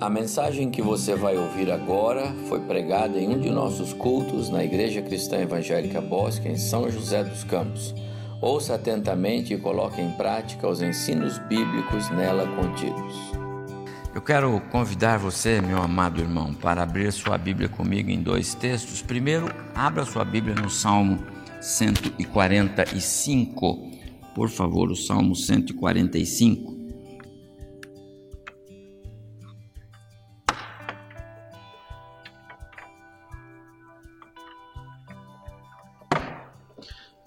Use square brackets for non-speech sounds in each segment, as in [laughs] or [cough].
A mensagem que você vai ouvir agora foi pregada em um de nossos cultos na Igreja Cristã Evangélica Bosque, em São José dos Campos. Ouça atentamente e coloque em prática os ensinos bíblicos nela contidos. Eu quero convidar você, meu amado irmão, para abrir sua Bíblia comigo em dois textos. Primeiro, abra sua Bíblia no Salmo 145. Por favor, o Salmo 145.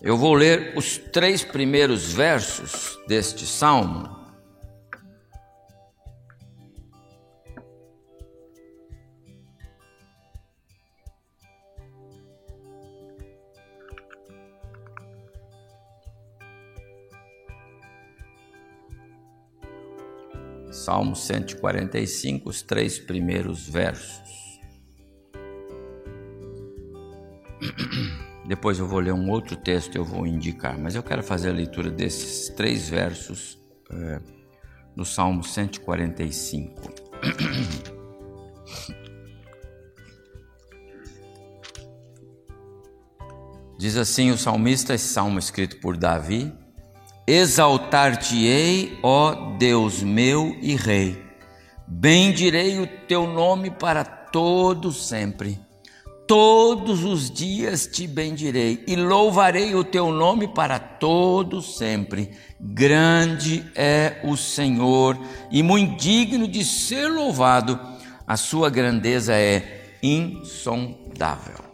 Eu vou ler os três primeiros versos deste salmo. Salmo 145, os três primeiros versos. [clears throat] Depois eu vou ler um outro texto e eu vou indicar, mas eu quero fazer a leitura desses três versos é, no Salmo 145. [coughs] Diz assim o salmista, esse salmo escrito por Davi: Exaltar-te-ei, ó Deus meu e Rei, bendirei o teu nome para todo sempre todos os dias te bendirei e louvarei o teu nome para todo sempre. Grande é o Senhor e muito digno de ser louvado. A sua grandeza é insondável.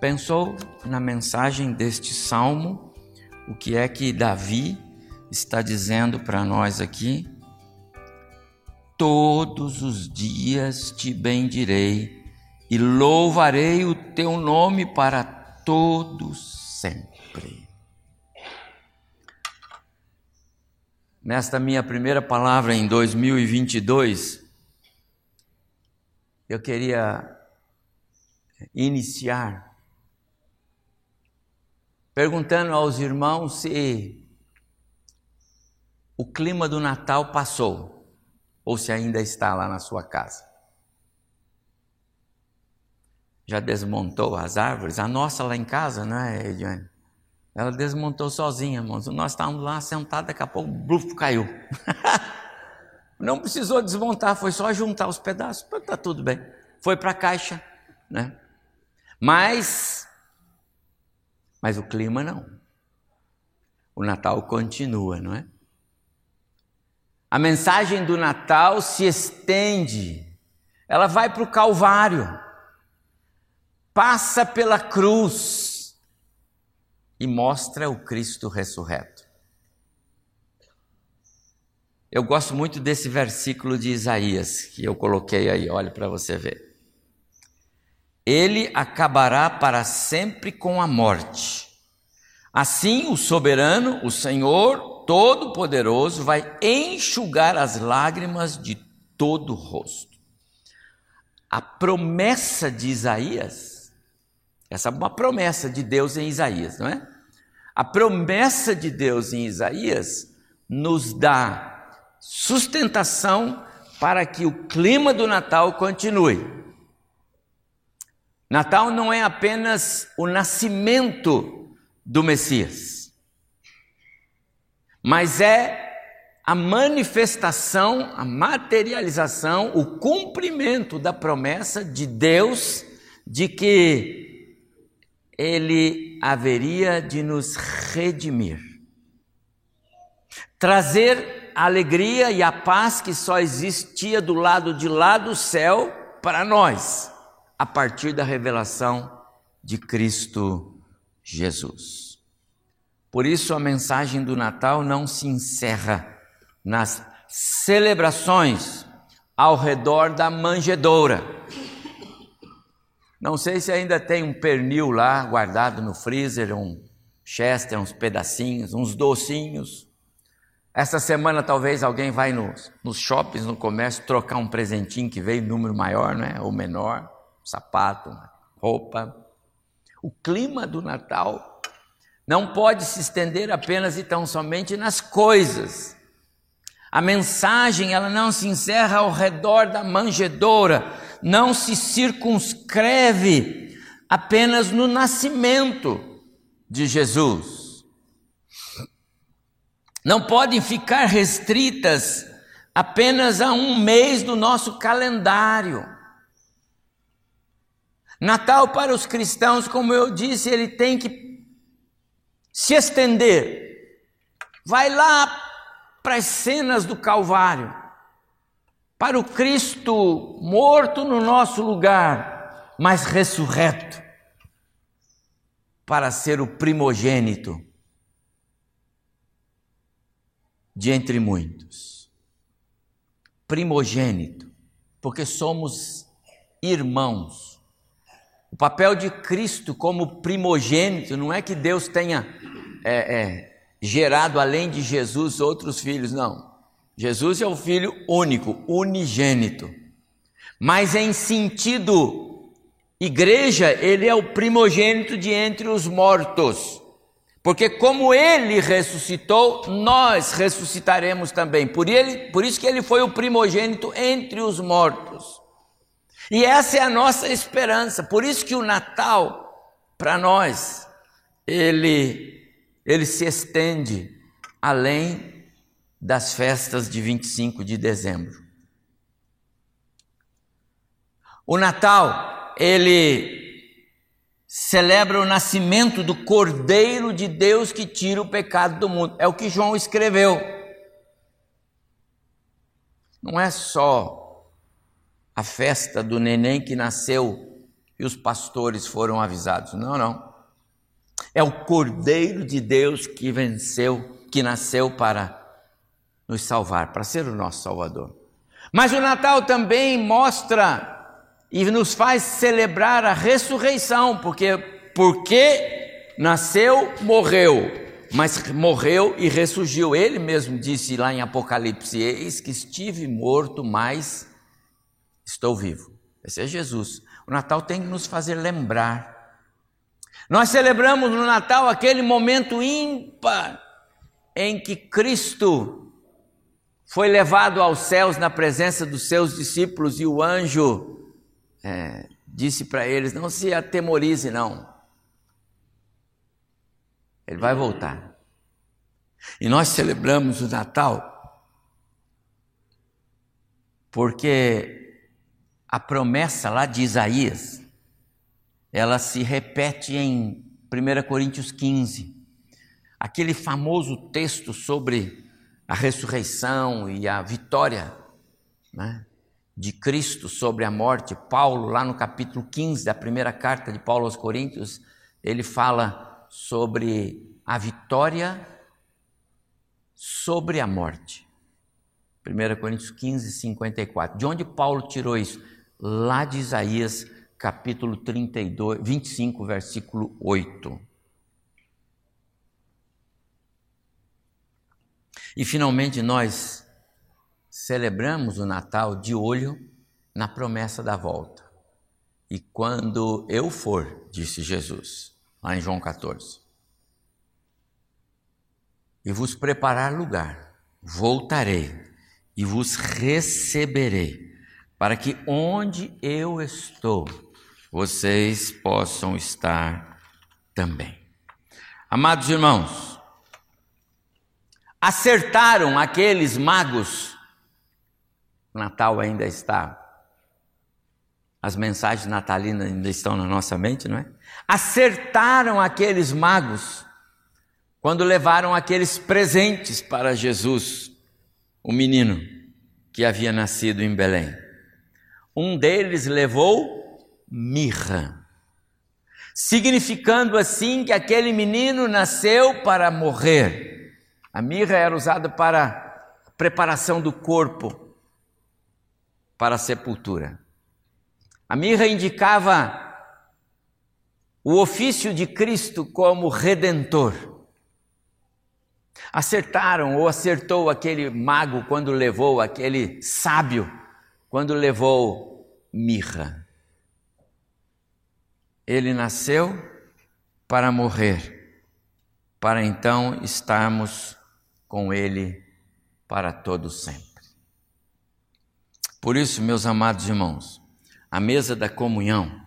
Pensou na mensagem deste salmo? O que é que Davi está dizendo para nós aqui? Todos os dias te bendirei e louvarei o teu nome para todos sempre. Nesta minha primeira palavra em 2022, eu queria iniciar perguntando aos irmãos se o clima do Natal passou ou se ainda está lá na sua casa já desmontou as árvores. A nossa lá em casa, não é, Ediane? Ela desmontou sozinha, irmãos. Nós estávamos lá sentados, daqui a pouco, bluf, caiu. [laughs] não precisou desmontar, foi só juntar os pedaços. Está tudo bem. Foi para a caixa, né? Mas, mas o clima não. O Natal continua, não é? A mensagem do Natal se estende, ela vai para o Calvário passa pela cruz e mostra o Cristo ressurreto. Eu gosto muito desse versículo de Isaías que eu coloquei aí, olha para você ver. Ele acabará para sempre com a morte. Assim, o soberano, o Senhor Todo-Poderoso, vai enxugar as lágrimas de todo o rosto. A promessa de Isaías essa é uma promessa de Deus em Isaías, não é? A promessa de Deus em Isaías nos dá sustentação para que o clima do Natal continue. Natal não é apenas o nascimento do Messias, mas é a manifestação, a materialização, o cumprimento da promessa de Deus de que ele haveria de nos redimir, trazer a alegria e a paz que só existia do lado de lá do céu para nós, a partir da revelação de Cristo Jesus. Por isso a mensagem do Natal não se encerra nas celebrações ao redor da manjedoura não sei se ainda tem um pernil lá guardado no freezer, um chester, uns pedacinhos, uns docinhos. Essa semana talvez alguém vai nos, nos shoppings, no comércio, trocar um presentinho que veio número maior, né? ou menor, sapato, roupa. O clima do Natal não pode se estender apenas e tão somente nas coisas. A mensagem, ela não se encerra ao redor da manjedoura, não se circunscreve apenas no nascimento de Jesus. Não podem ficar restritas apenas a um mês do nosso calendário. Natal para os cristãos, como eu disse, ele tem que se estender. Vai lá para as cenas do Calvário, para o Cristo morto no nosso lugar, mas ressurreto, para ser o primogênito de entre muitos. Primogênito, porque somos irmãos. O papel de Cristo como primogênito não é que Deus tenha é, é, gerado além de Jesus outros filhos, não. Jesus é o filho único, unigênito. Mas em sentido igreja, ele é o primogênito de entre os mortos. Porque como ele ressuscitou, nós ressuscitaremos também. Por ele, por isso que ele foi o primogênito entre os mortos. E essa é a nossa esperança. Por isso que o Natal para nós ele ele se estende além das festas de 25 de dezembro. O Natal, ele celebra o nascimento do Cordeiro de Deus que tira o pecado do mundo. É o que João escreveu. Não é só a festa do neném que nasceu e os pastores foram avisados. Não, não. É o Cordeiro de Deus que venceu, que nasceu para nos salvar, para ser o nosso Salvador. Mas o Natal também mostra e nos faz celebrar a ressurreição, porque porque nasceu, morreu, mas morreu e ressurgiu. Ele mesmo disse lá em Apocalipse: Eis que estive morto, mas estou vivo. Esse é Jesus. O Natal tem que nos fazer lembrar nós celebramos no Natal aquele momento ímpar em que Cristo foi levado aos céus na presença dos seus discípulos e o anjo é, disse para eles: Não se atemorize, não. Ele vai voltar. E nós celebramos o Natal porque a promessa lá de Isaías ela se repete em 1 Coríntios 15. Aquele famoso texto sobre a ressurreição e a vitória né, de Cristo sobre a morte. Paulo, lá no capítulo 15 da primeira carta de Paulo aos Coríntios, ele fala sobre a vitória sobre a morte. 1 Coríntios 15, 54. De onde Paulo tirou isso? Lá de Isaías capítulo 32, 25, versículo 8. E finalmente nós celebramos o Natal de olho na promessa da volta. E quando eu for, disse Jesus, lá em João 14, e vos preparar lugar, voltarei e vos receberei, para que onde eu estou, vocês possam estar também. Amados irmãos, acertaram aqueles magos, Natal ainda está, as mensagens natalinas ainda estão na nossa mente, não é? Acertaram aqueles magos quando levaram aqueles presentes para Jesus, o menino que havia nascido em Belém. Um deles levou mirra, significando assim que aquele menino nasceu para morrer. A mirra era usada para preparação do corpo para a sepultura. A mirra indicava o ofício de Cristo como redentor. Acertaram ou acertou aquele mago quando levou, aquele sábio, quando levou mirra. Ele nasceu para morrer, para então estarmos com Ele para todo sempre. Por isso, meus amados irmãos, a mesa da comunhão,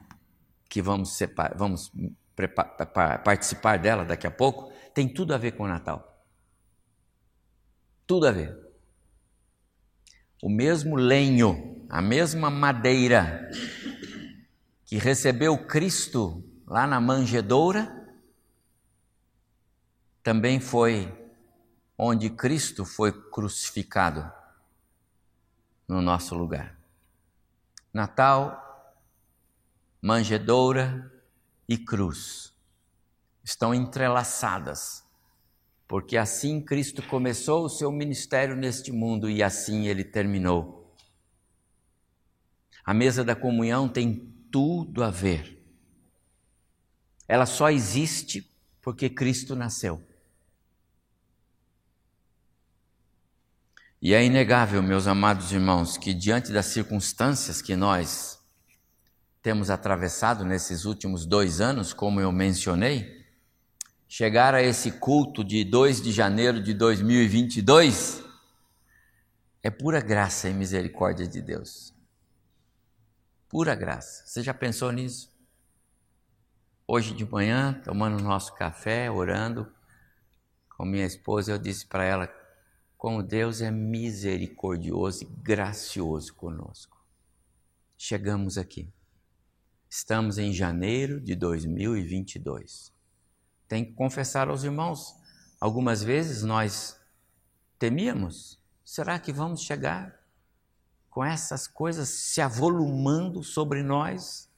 que vamos, separ, vamos participar dela daqui a pouco, tem tudo a ver com o Natal. Tudo a ver. O mesmo lenho, a mesma madeira que recebeu Cristo lá na manjedoura, também foi onde Cristo foi crucificado no nosso lugar. Natal, manjedoura e cruz estão entrelaçadas, porque assim Cristo começou o seu ministério neste mundo e assim ele terminou. A mesa da comunhão tem tudo a ver. Ela só existe porque Cristo nasceu. E é inegável, meus amados irmãos, que diante das circunstâncias que nós temos atravessado nesses últimos dois anos, como eu mencionei, chegar a esse culto de 2 de janeiro de 2022 é pura graça e misericórdia de Deus. Pura graça. Você já pensou nisso? Hoje de manhã, tomando nosso café, orando com minha esposa, eu disse para ela como Deus é misericordioso e gracioso conosco. Chegamos aqui. Estamos em janeiro de 2022. Tem que confessar aos irmãos, algumas vezes nós temíamos: será que vamos chegar com essas coisas se avolumando sobre nós?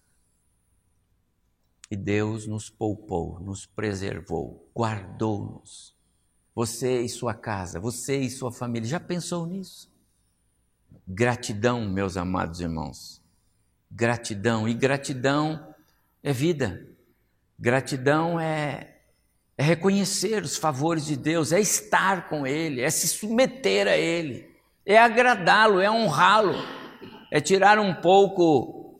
E Deus nos poupou, nos preservou, guardou-nos você e sua casa, você e sua família. Já pensou nisso? Gratidão, meus amados irmãos. Gratidão. E gratidão é vida. Gratidão é, é reconhecer os favores de Deus, é estar com Ele, é se submeter a Ele, é agradá-lo, é honrá-lo, é tirar um pouco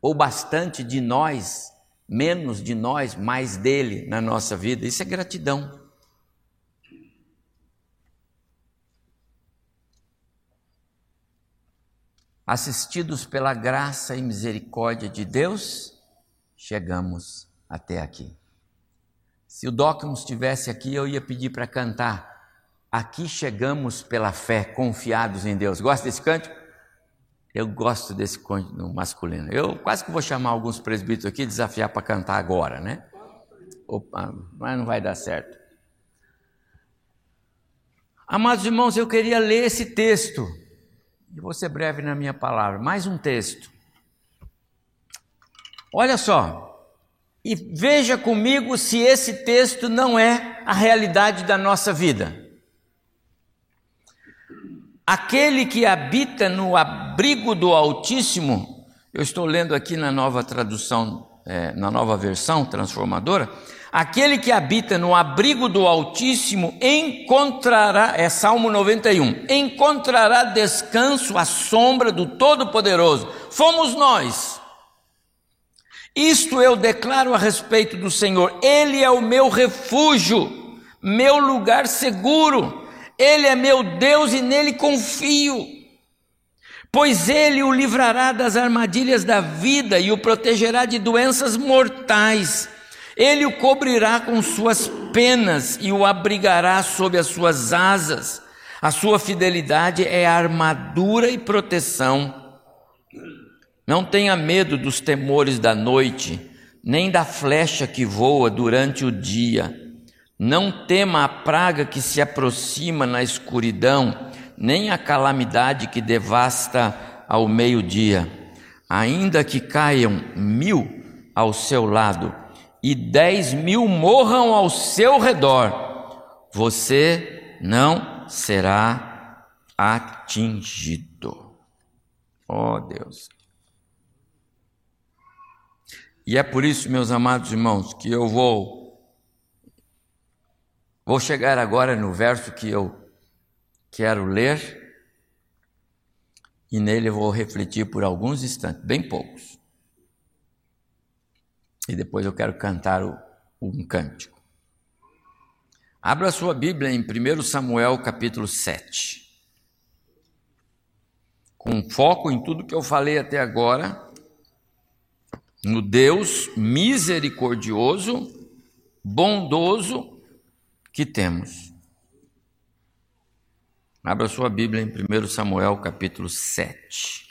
ou bastante de nós, menos de nós, mais dele na nossa vida. Isso é gratidão. assistidos pela graça e misericórdia de Deus, chegamos até aqui. Se o Docmus estivesse aqui, eu ia pedir para cantar. Aqui chegamos pela fé, confiados em Deus. Gosta desse cântico? Eu gosto desse cântico masculino. Eu quase que vou chamar alguns presbíteros aqui desafiar para cantar agora, né? Opa, mas não vai dar certo. Amados irmãos, eu queria ler esse texto e vou ser breve na minha palavra. Mais um texto. Olha só. E veja comigo se esse texto não é a realidade da nossa vida. Aquele que habita no abrigo do Altíssimo, eu estou lendo aqui na nova tradução, é, na nova versão transformadora, Aquele que habita no abrigo do Altíssimo encontrará, é Salmo 91, encontrará descanso à sombra do Todo-Poderoso. Fomos nós. Isto eu declaro a respeito do Senhor. Ele é o meu refúgio, meu lugar seguro. Ele é meu Deus e nele confio. Pois ele o livrará das armadilhas da vida e o protegerá de doenças mortais. Ele o cobrirá com suas penas e o abrigará sob as suas asas. A sua fidelidade é armadura e proteção. Não tenha medo dos temores da noite, nem da flecha que voa durante o dia. Não tema a praga que se aproxima na escuridão, nem a calamidade que devasta ao meio-dia. Ainda que caiam mil ao seu lado, e dez mil morram ao seu redor, você não será atingido. Oh Deus. E é por isso, meus amados irmãos, que eu vou vou chegar agora no verso que eu quero ler e nele eu vou refletir por alguns instantes, bem poucos e depois eu quero cantar um cântico. Abra sua Bíblia em 1 Samuel capítulo 7. Com foco em tudo que eu falei até agora, no Deus misericordioso, bondoso que temos. Abra sua Bíblia em 1 Samuel capítulo 7.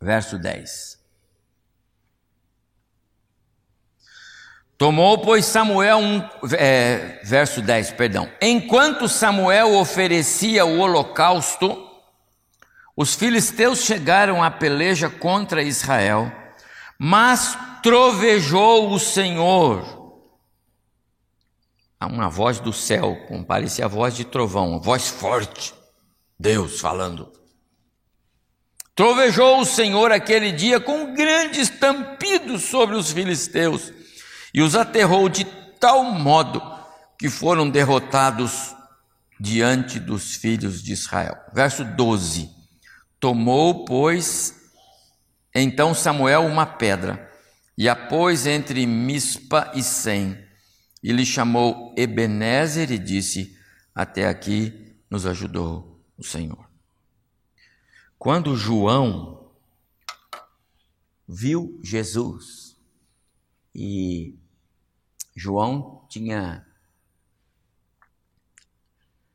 Verso 10. Tomou, pois, Samuel um. É, verso 10, perdão. Enquanto Samuel oferecia o holocausto, os filisteus chegaram à peleja contra Israel, mas trovejou o Senhor. Há uma voz do céu, como parecia a voz de trovão, uma voz forte, Deus falando. Trovejou o Senhor aquele dia com grandes estampido sobre os filisteus e os aterrou de tal modo que foram derrotados diante dos filhos de Israel. Verso 12: Tomou, pois, então Samuel uma pedra e a pôs entre Mispa e Sem, e lhe chamou Ebenezer e disse: Até aqui nos ajudou o Senhor. Quando João viu Jesus, e João tinha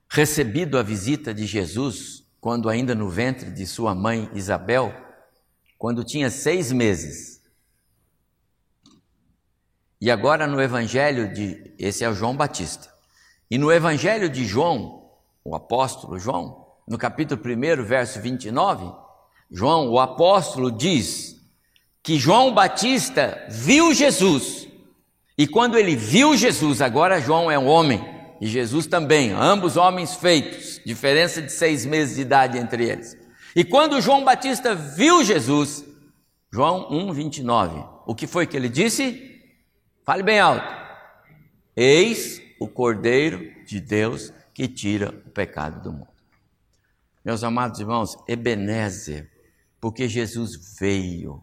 recebido a visita de Jesus quando ainda no ventre de sua mãe Isabel, quando tinha seis meses. E agora no Evangelho de. Esse é o João Batista. E no Evangelho de João, o apóstolo João, no capítulo 1, verso 29, João, o apóstolo, diz que João Batista viu Jesus. E quando ele viu Jesus, agora João é um homem, e Jesus também, ambos homens feitos, diferença de seis meses de idade entre eles. E quando João Batista viu Jesus, João 1, 29, o que foi que ele disse? Fale bem alto. Eis o Cordeiro de Deus que tira o pecado do mundo. Meus amados irmãos, Ebenezer, porque Jesus veio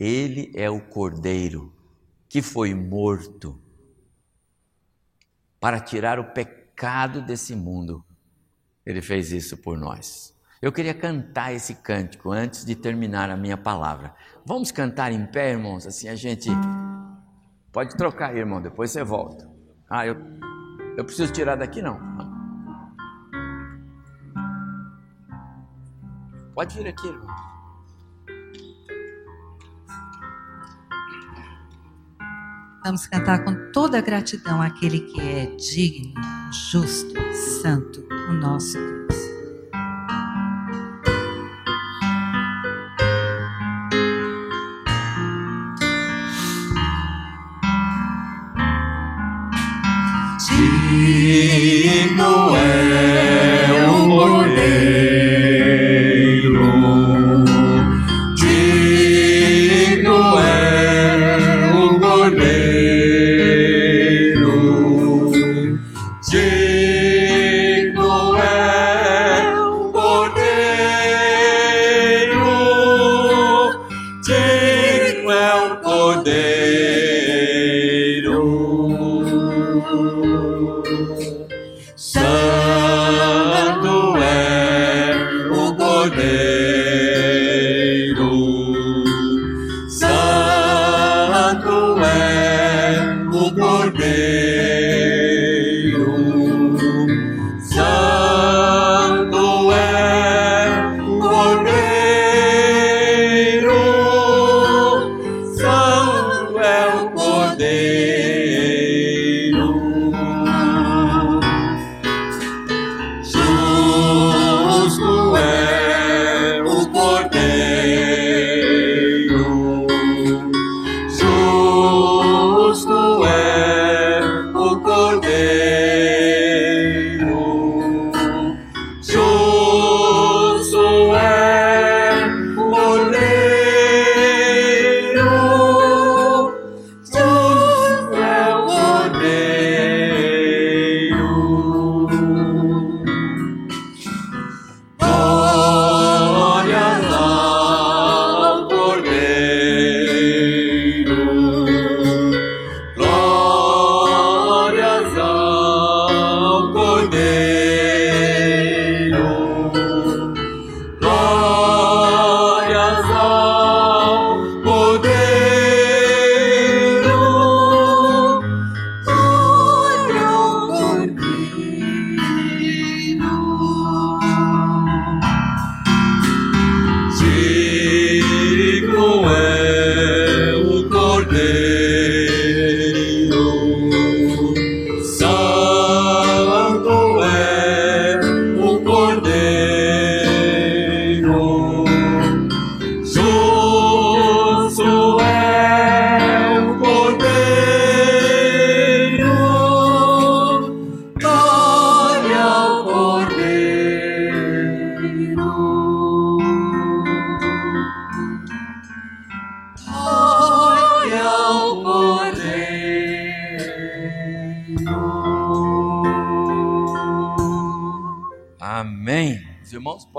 ele é o cordeiro que foi morto para tirar o pecado desse mundo. Ele fez isso por nós. Eu queria cantar esse cântico antes de terminar a minha palavra. Vamos cantar em pé, irmãos? Assim a gente. Pode trocar, irmão, depois você volta. Ah, eu, eu preciso tirar daqui, não. Pode vir aqui, irmão. Vamos cantar com toda a gratidão àquele que é digno, justo, santo, o nosso Deus. Digno é o Cordeiro,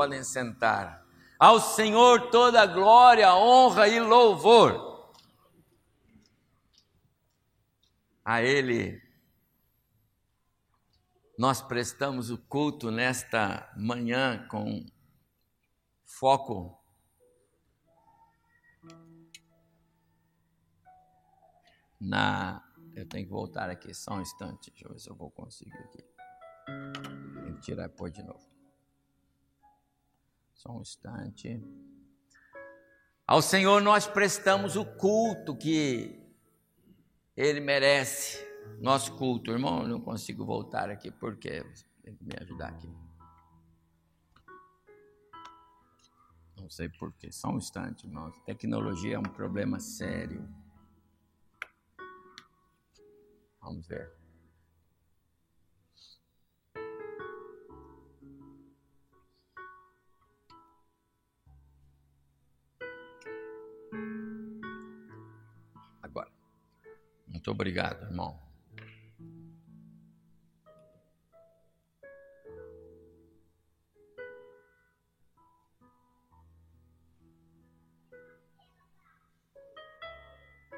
podem sentar. Ao Senhor toda glória, honra e louvor. A Ele nós prestamos o culto nesta manhã com foco na. Eu tenho que voltar aqui só um instante, deixa eu ver se eu vou conseguir aqui. Tem que tirar e pôr de novo. Só um instante. Ao Senhor nós prestamos o culto que Ele merece. Nosso culto, irmão, eu não consigo voltar aqui porque tem que me ajudar aqui. Não sei porquê, só um instante, irmão. Tecnologia é um problema sério. Vamos ver. Muito obrigado, irmão.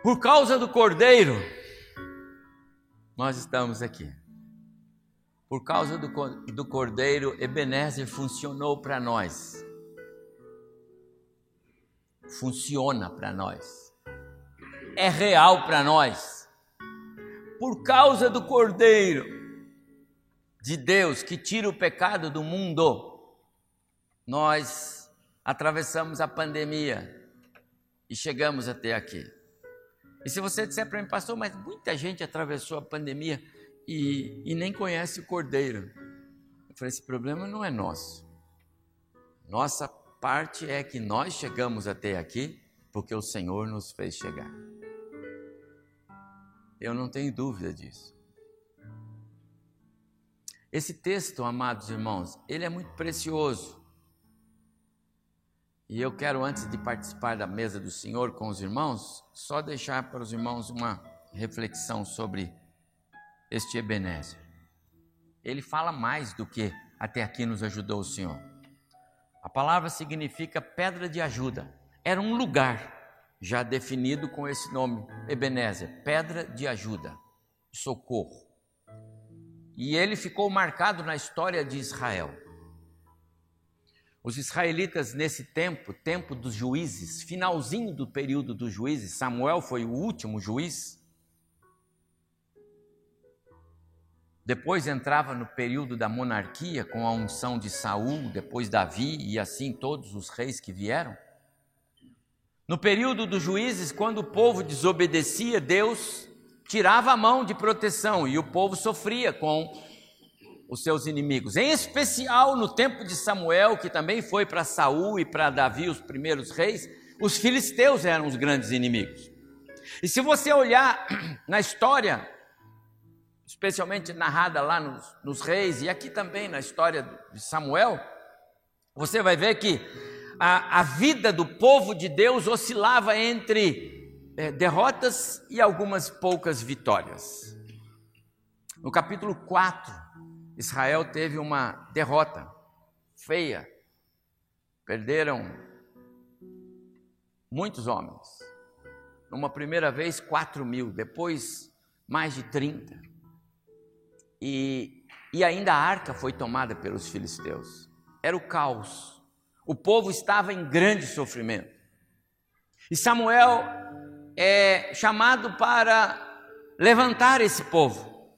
Por causa do Cordeiro, nós estamos aqui. Por causa do, do Cordeiro, Ebenezer funcionou para nós. Funciona para nós. É real para nós. Por causa do Cordeiro de Deus que tira o pecado do mundo, nós atravessamos a pandemia e chegamos até aqui. E se você disser para mim, pastor, mas muita gente atravessou a pandemia e, e nem conhece o Cordeiro. Eu falei, esse problema não é nosso. Nossa parte é que nós chegamos até aqui porque o Senhor nos fez chegar. Eu não tenho dúvida disso. Esse texto, amados irmãos, ele é muito precioso. E eu quero, antes de participar da mesa do Senhor com os irmãos, só deixar para os irmãos uma reflexão sobre este Ebenezer. Ele fala mais do que até aqui nos ajudou o Senhor. A palavra significa pedra de ajuda. Era um lugar já definido com esse nome, Ebenezer, pedra de ajuda, socorro. E ele ficou marcado na história de Israel. Os israelitas nesse tempo, tempo dos juízes, finalzinho do período dos juízes, Samuel foi o último juiz. Depois entrava no período da monarquia com a unção de Saul, depois Davi e assim todos os reis que vieram. No período dos juízes, quando o povo desobedecia, Deus tirava a mão de proteção e o povo sofria com os seus inimigos. Em especial no tempo de Samuel, que também foi para Saul e para Davi, os primeiros reis, os filisteus eram os grandes inimigos. E se você olhar [clears throat] na história, especialmente narrada lá nos, nos reis e aqui também na história de Samuel, você vai ver que a, a vida do povo de Deus oscilava entre é, derrotas e algumas poucas vitórias. No capítulo 4, Israel teve uma derrota feia. Perderam muitos homens. Numa primeira vez, 4 mil, depois, mais de 30. E, e ainda a arca foi tomada pelos filisteus. Era o caos. O povo estava em grande sofrimento. E Samuel é chamado para levantar esse povo.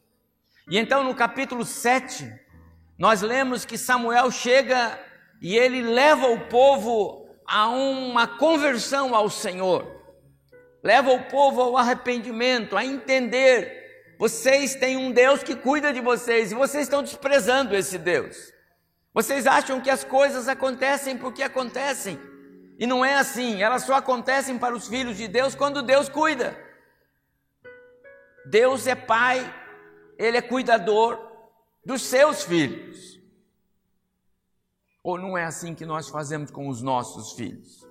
E então no capítulo 7, nós lemos que Samuel chega e ele leva o povo a uma conversão ao Senhor. Leva o povo ao arrependimento, a entender vocês têm um Deus que cuida de vocês e vocês estão desprezando esse Deus. Vocês acham que as coisas acontecem porque acontecem. E não é assim, elas só acontecem para os filhos de Deus quando Deus cuida. Deus é Pai ele é cuidador dos seus filhos. Ou não é assim que nós fazemos com os nossos filhos?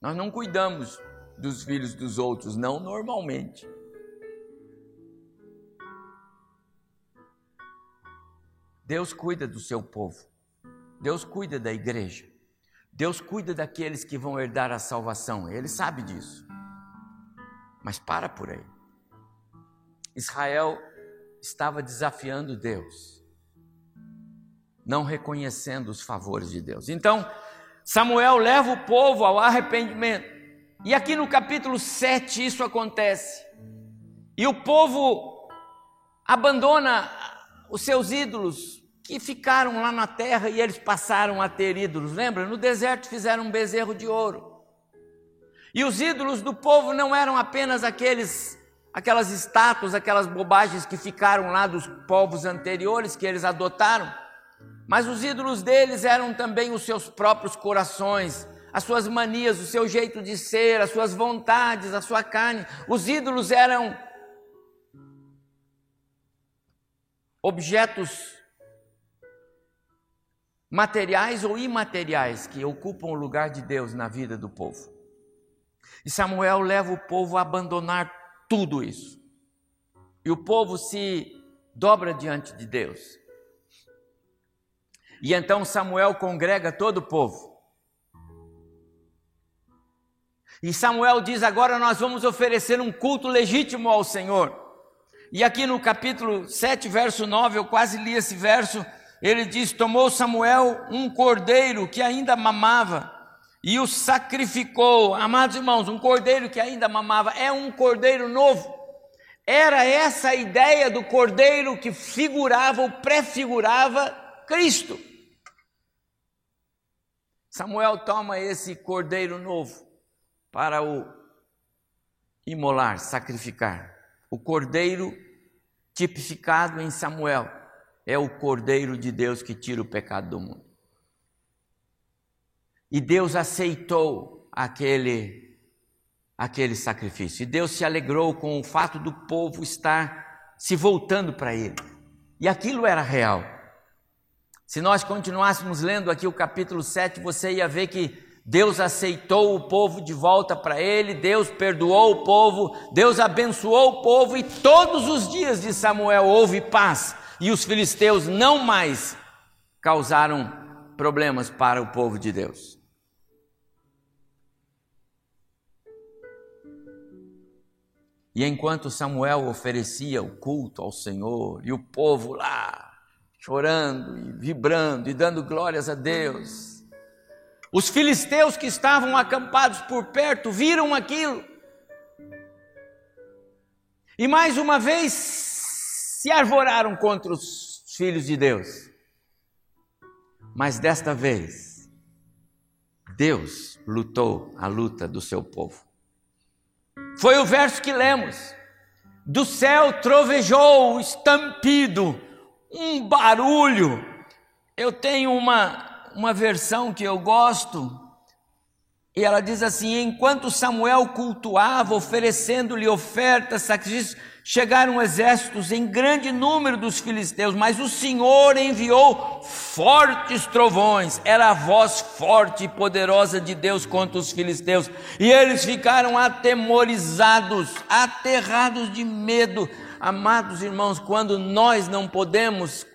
Nós não cuidamos dos filhos dos outros, não normalmente. Deus cuida do seu povo. Deus cuida da igreja. Deus cuida daqueles que vão herdar a salvação. Ele sabe disso. Mas para por aí. Israel estava desafiando Deus, não reconhecendo os favores de Deus. Então, Samuel leva o povo ao arrependimento. E aqui no capítulo 7 isso acontece. E o povo abandona os seus ídolos que ficaram lá na terra e eles passaram a ter ídolos. Lembra? No deserto fizeram um bezerro de ouro. E os ídolos do povo não eram apenas aqueles aquelas estátuas, aquelas bobagens que ficaram lá dos povos anteriores que eles adotaram. Mas os ídolos deles eram também os seus próprios corações, as suas manias, o seu jeito de ser, as suas vontades, a sua carne. Os ídolos eram objetos materiais ou imateriais que ocupam o lugar de Deus na vida do povo. E Samuel leva o povo a abandonar tudo isso. E o povo se dobra diante de Deus. E então Samuel congrega todo o povo. E Samuel diz: agora nós vamos oferecer um culto legítimo ao Senhor. E aqui no capítulo 7, verso 9, eu quase li esse verso, ele diz: Tomou Samuel um cordeiro que ainda mamava e o sacrificou. Amados irmãos, um cordeiro que ainda mamava é um cordeiro novo. Era essa a ideia do cordeiro que figurava ou prefigurava Cristo. Samuel toma esse cordeiro novo para o imolar, sacrificar. O cordeiro tipificado em Samuel, é o Cordeiro de Deus que tira o pecado do mundo. E Deus aceitou aquele, aquele sacrifício. E Deus se alegrou com o fato do povo estar se voltando para Ele. E aquilo era real. Se nós continuássemos lendo aqui o capítulo 7, você ia ver que Deus aceitou o povo de volta para ele, Deus perdoou o povo, Deus abençoou o povo e todos os dias de Samuel houve paz e os filisteus não mais causaram problemas para o povo de Deus. E enquanto Samuel oferecia o culto ao Senhor e o povo lá chorando e vibrando e dando glórias a Deus, os filisteus que estavam acampados por perto viram aquilo. E mais uma vez se arvoraram contra os filhos de Deus. Mas desta vez, Deus lutou a luta do seu povo. Foi o verso que lemos. Do céu trovejou, estampido, um barulho. Eu tenho uma uma versão que eu gosto, e ela diz assim: Enquanto Samuel cultuava, oferecendo-lhe ofertas, sacrifícios, chegaram exércitos em grande número dos filisteus, mas o Senhor enviou fortes trovões, era a voz forte e poderosa de Deus contra os filisteus, e eles ficaram atemorizados, aterrados de medo. Amados irmãos, quando nós não podemos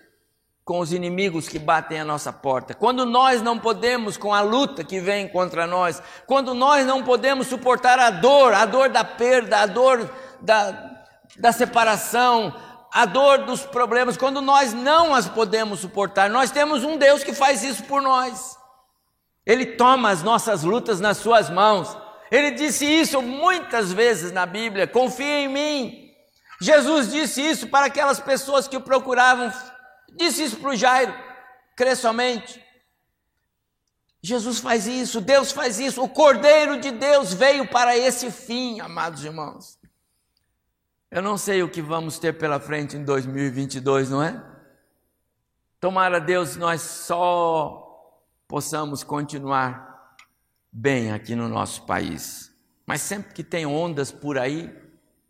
com os inimigos que batem a nossa porta, quando nós não podemos com a luta que vem contra nós, quando nós não podemos suportar a dor, a dor da perda, a dor da, da separação, a dor dos problemas, quando nós não as podemos suportar, nós temos um Deus que faz isso por nós. Ele toma as nossas lutas nas suas mãos. Ele disse isso muitas vezes na Bíblia: confia em mim. Jesus disse isso para aquelas pessoas que o procuravam Disse isso para o Jairo: crê somente. Jesus faz isso, Deus faz isso, o Cordeiro de Deus veio para esse fim, amados irmãos. Eu não sei o que vamos ter pela frente em 2022, não é? Tomara Deus nós só possamos continuar bem aqui no nosso país. Mas sempre que tem ondas por aí,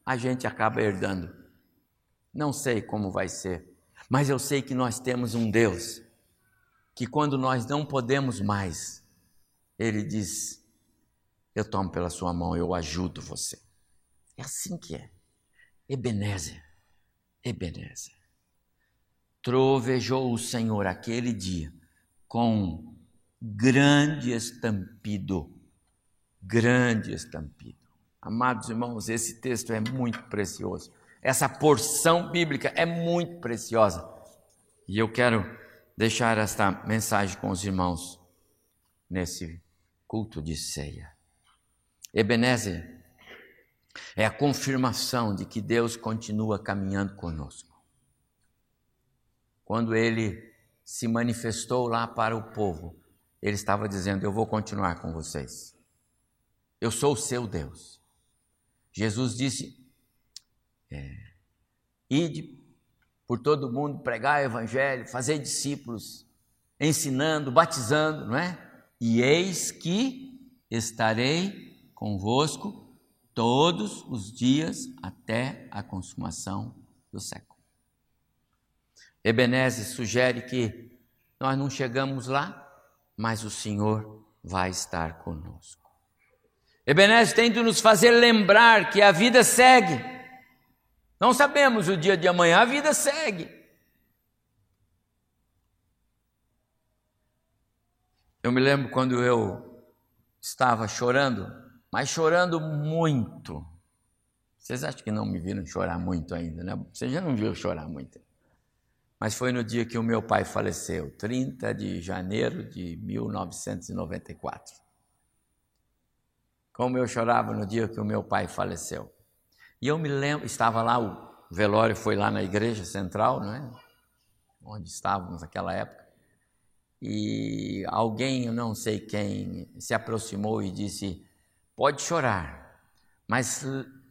a gente acaba herdando. Não sei como vai ser. Mas eu sei que nós temos um Deus que quando nós não podemos mais, Ele diz: Eu tomo pela sua mão, eu ajudo você. É assim que é. Ebenezer. Ebenezer. trovejou o Senhor aquele dia com grande estampido. Grande estampido. Amados irmãos, esse texto é muito precioso. Essa porção bíblica é muito preciosa. E eu quero deixar esta mensagem com os irmãos nesse culto de ceia. Ebenezer é a confirmação de que Deus continua caminhando conosco. Quando ele se manifestou lá para o povo, ele estava dizendo: Eu vou continuar com vocês. Eu sou o seu Deus. Jesus disse: é, Ide por todo mundo, pregar o evangelho, fazer discípulos, ensinando, batizando, não é? E eis que estarei convosco todos os dias até a consumação do século. Ebenezer sugere que nós não chegamos lá, mas o Senhor vai estar conosco. Ebenezer de nos fazer lembrar que a vida segue. Não sabemos o dia de amanhã, a vida segue. Eu me lembro quando eu estava chorando, mas chorando muito. Vocês acham que não me viram chorar muito ainda, né? Você já não viu chorar muito mas foi no dia que o meu pai faleceu, 30 de janeiro de 1994. Como eu chorava no dia que o meu pai faleceu. E eu me lembro, estava lá, o velório foi lá na igreja central, não é? Onde estávamos naquela época. E alguém, eu não sei quem, se aproximou e disse: Pode chorar, mas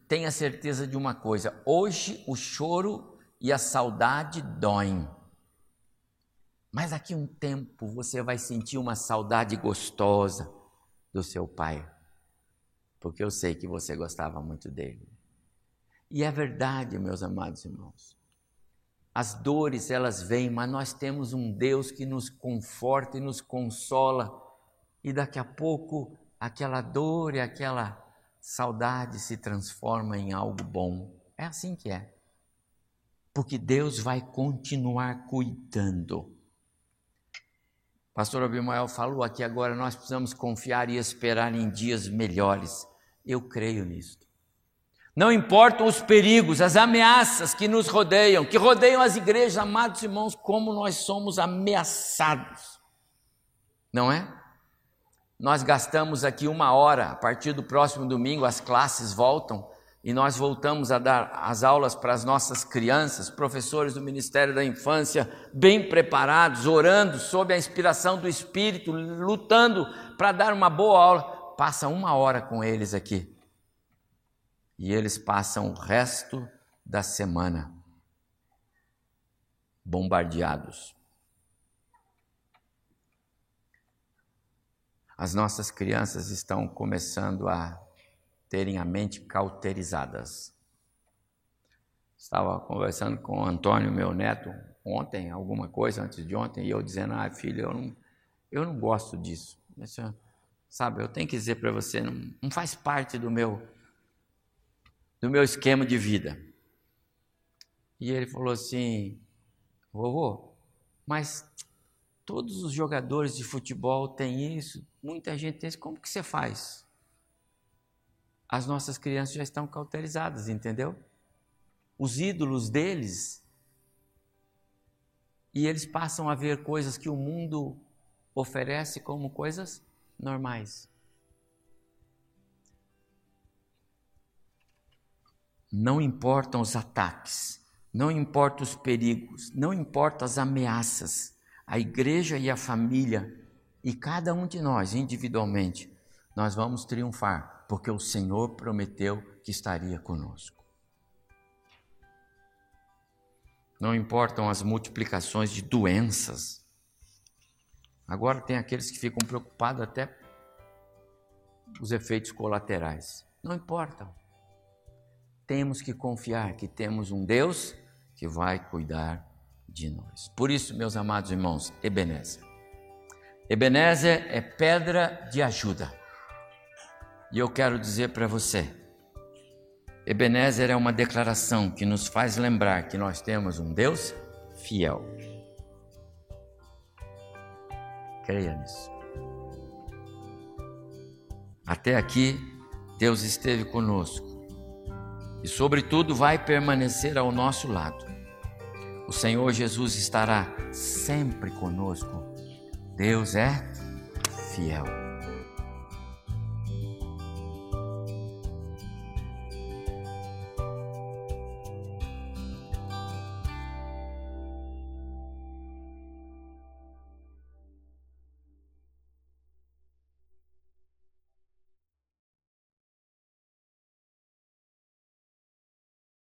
tenha certeza de uma coisa: hoje o choro e a saudade doem. Mas daqui a um tempo você vai sentir uma saudade gostosa do seu pai, porque eu sei que você gostava muito dele. E é verdade, meus amados irmãos. As dores elas vêm, mas nós temos um Deus que nos conforta e nos consola. E daqui a pouco aquela dor e aquela saudade se transforma em algo bom. É assim que é porque Deus vai continuar cuidando. Pastor Abimael falou aqui agora, nós precisamos confiar e esperar em dias melhores. Eu creio nisso. Não importam os perigos, as ameaças que nos rodeiam, que rodeiam as igrejas, amados irmãos, como nós somos ameaçados. Não é? Nós gastamos aqui uma hora, a partir do próximo domingo as classes voltam e nós voltamos a dar as aulas para as nossas crianças, professores do Ministério da Infância, bem preparados, orando sob a inspiração do Espírito, lutando para dar uma boa aula. Passa uma hora com eles aqui. E eles passam o resto da semana bombardeados. As nossas crianças estão começando a terem a mente cauterizadas. Estava conversando com o Antônio, meu neto, ontem, alguma coisa antes de ontem, e eu dizendo: Ah, filho, eu não, eu não gosto disso. Isso, sabe, eu tenho que dizer para você, não, não faz parte do meu, do meu esquema de vida. E ele falou assim: Vovô, mas todos os jogadores de futebol têm isso, muita gente tem isso, como que você faz? as nossas crianças já estão cauterizadas, entendeu? Os ídolos deles. E eles passam a ver coisas que o mundo oferece como coisas normais. Não importam os ataques, não importam os perigos, não importam as ameaças. A igreja e a família, e cada um de nós individualmente, nós vamos triunfar porque o Senhor prometeu que estaria conosco. Não importam as multiplicações de doenças. Agora tem aqueles que ficam preocupados até os efeitos colaterais. Não importam. Temos que confiar que temos um Deus que vai cuidar de nós. Por isso, meus amados irmãos, Ebenezer. Ebenezer é pedra de ajuda. E eu quero dizer para você, Ebenezer é uma declaração que nos faz lembrar que nós temos um Deus fiel. Creia nisso. Até aqui, Deus esteve conosco e, sobretudo, vai permanecer ao nosso lado. O Senhor Jesus estará sempre conosco. Deus é fiel.